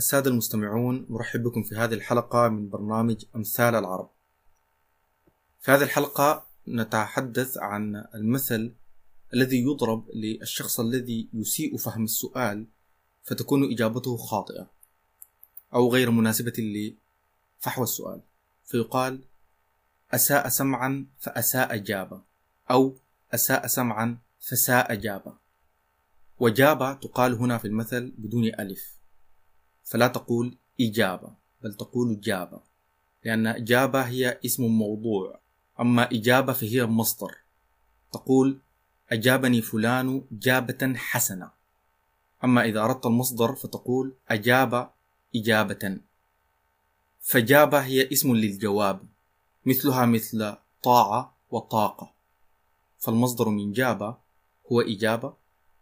السادة المستمعون مرحب بكم في هذه الحلقة من برنامج أمثال العرب. في هذه الحلقة نتحدث عن المثل الذي يضرب للشخص الذي يسيء فهم السؤال فتكون إجابته خاطئة أو غير مناسبة لفحوى السؤال. فيقال أساء سمعا فأساء جابا أو أساء سمعا فساء جابا. وجابا تقال هنا في المثل بدون ألف. فلا تقول إجابة بل تقول جابة. لأن جابة هي اسم موضوع أما إجابة فهي مصدر. تقول أجابني فلان جابة حسنة. أما إذا أردت المصدر فتقول أجاب إجابة. فجابة هي اسم للجواب مثلها مثل طاعة وطاقة. فالمصدر من جابة هو إجابة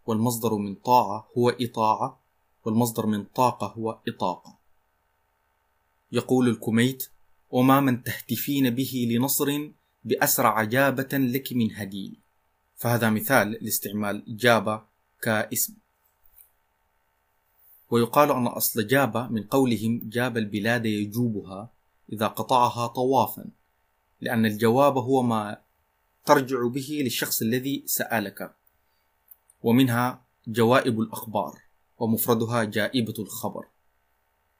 والمصدر من طاعة هو إطاعة. والمصدر من طاقة هو إطاقة. يقول الكميت وما من تهتفين به لنصر بأسرع جابة لك من هديل. فهذا مثال لاستعمال جابة كاسم. ويقال أن أصل جابة من قولهم جاب البلاد يجوبها إذا قطعها طوافا لأن الجواب هو ما ترجع به للشخص الذي سألك. ومنها جوائب الأخبار. ومفردها جائبة الخبر.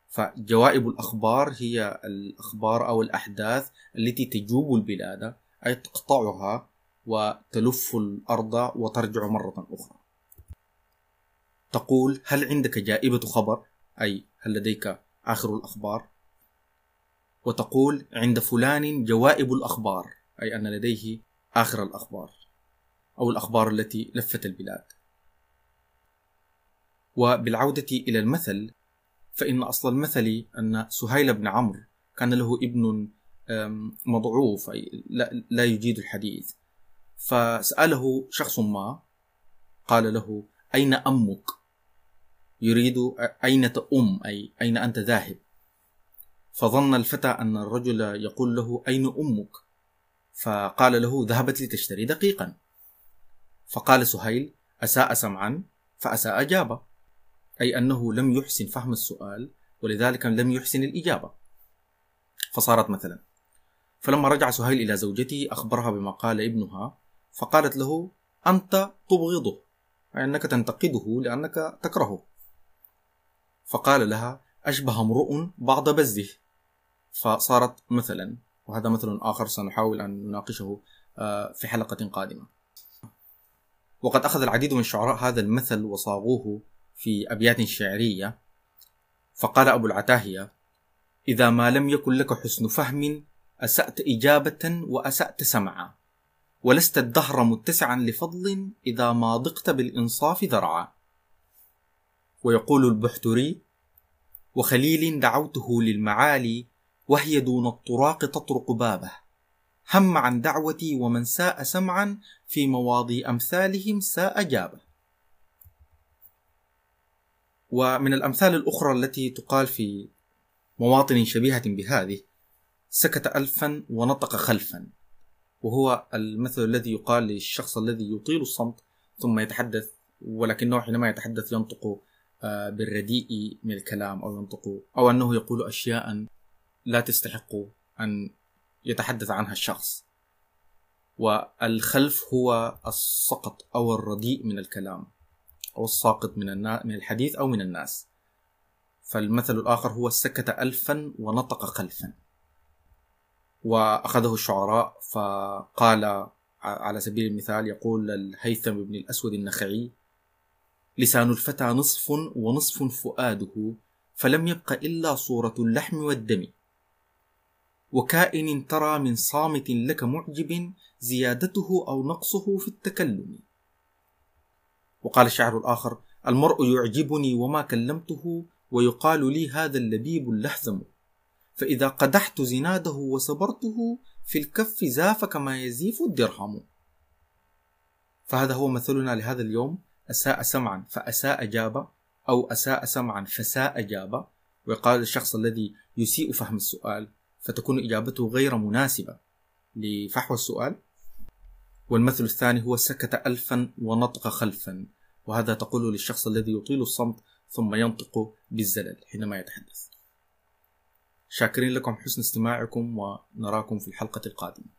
فجوائب الأخبار هي الأخبار أو الأحداث التي تجوب البلاد أي تقطعها وتلف الأرض وترجع مرة أخرى. تقول هل عندك جائبة خبر؟ أي هل لديك آخر الأخبار؟ وتقول عند فلان جوائب الأخبار أي أن لديه آخر الأخبار أو الأخبار التي لفت البلاد. وبالعودة إلى المثل فإن أصل المثل أن سهيل بن عمرو كان له ابن مضعوف أي لا يجيد الحديث. فسأله شخص ما قال له أين أمك؟ يريد أين تأم أي أين أنت ذاهب؟ فظن الفتى أن الرجل يقول له أين أمك؟ فقال له ذهبت لتشتري دقيقا. فقال سهيل أساء سمعا؟ فأساء جابه أي أنه لم يحسن فهم السؤال ولذلك لم يحسن الإجابة. فصارت مثلا فلما رجع سهيل إلى زوجته أخبرها بما قال ابنها فقالت له أنت تبغضه أي أنك تنتقده لأنك تكرهه. فقال لها أشبه امرؤ بعض بزه. فصارت مثلا وهذا مثل آخر سنحاول أن نناقشه آه، في حلقة قادمة. وقد أخذ العديد من الشعراء هذا المثل وصاغوه في أبيات شعرية فقال أبو العتاهية إذا ما لم يكن لك حسن فهم أسأت إجابة وأسأت سمعا ولست الدهر متسعا لفضل إذا ما ضقت بالإنصاف ذرعا. ويقول البحتري وخليل دعوته للمعالي وهي دون الطراق تطرق بابه هم عن دعوتي ومن ساء سمعا في مواضي أمثالهم ساء جابه. ومن الأمثال الأخرى التي تقال في مواطن شبيهة بهذه سكت ألفا ونطق خلفا وهو المثل الذي يقال للشخص الذي يطيل الصمت ثم يتحدث ولكنه حينما يتحدث ينطق آه، بالرديء من الكلام أو ينطق أو أنه يقول أشياء لا تستحق أن يتحدث عنها الشخص. والخلف هو السقط أو الرديء من الكلام. أو الساقط من, من الحديث أو من الناس. فالمثل الآخر هو سكت ألفا ونطق خلفا. وأخذه الشعراء فقال على سبيل المثال يقول الهيثم بن الأسود النخعي لسان الفتى نصف ونصف فؤاده فلم يبق إلا صورة اللحم والدم. وكائن ترى من صامت لك معجب زيادته أو نقصه في التكلم. وقال الشاعر الآخر المرء يعجبني وما كلمته ويقال لي هذا اللبيب اللحزم. فإذا قدحت زناده وصبرته في الكف زاف كما يزيف الدرهم. فهذا هو مثلنا لهذا اليوم. أساء سمعا فأساء جاب أو أساء سمعا فساء جاب. ويقال الشخص الذي يسيء فهم السؤال فتكون إجابته غير مناسبة لفحوى السؤال. والمثل الثاني هو سكت ألفا ونطق خلفا. وهذا تقول للشخص الذي يطيل الصمت ثم ينطق بالزلل حينما يتحدث. شاكرين لكم حسن استماعكم ونراكم في الحلقة القادمة.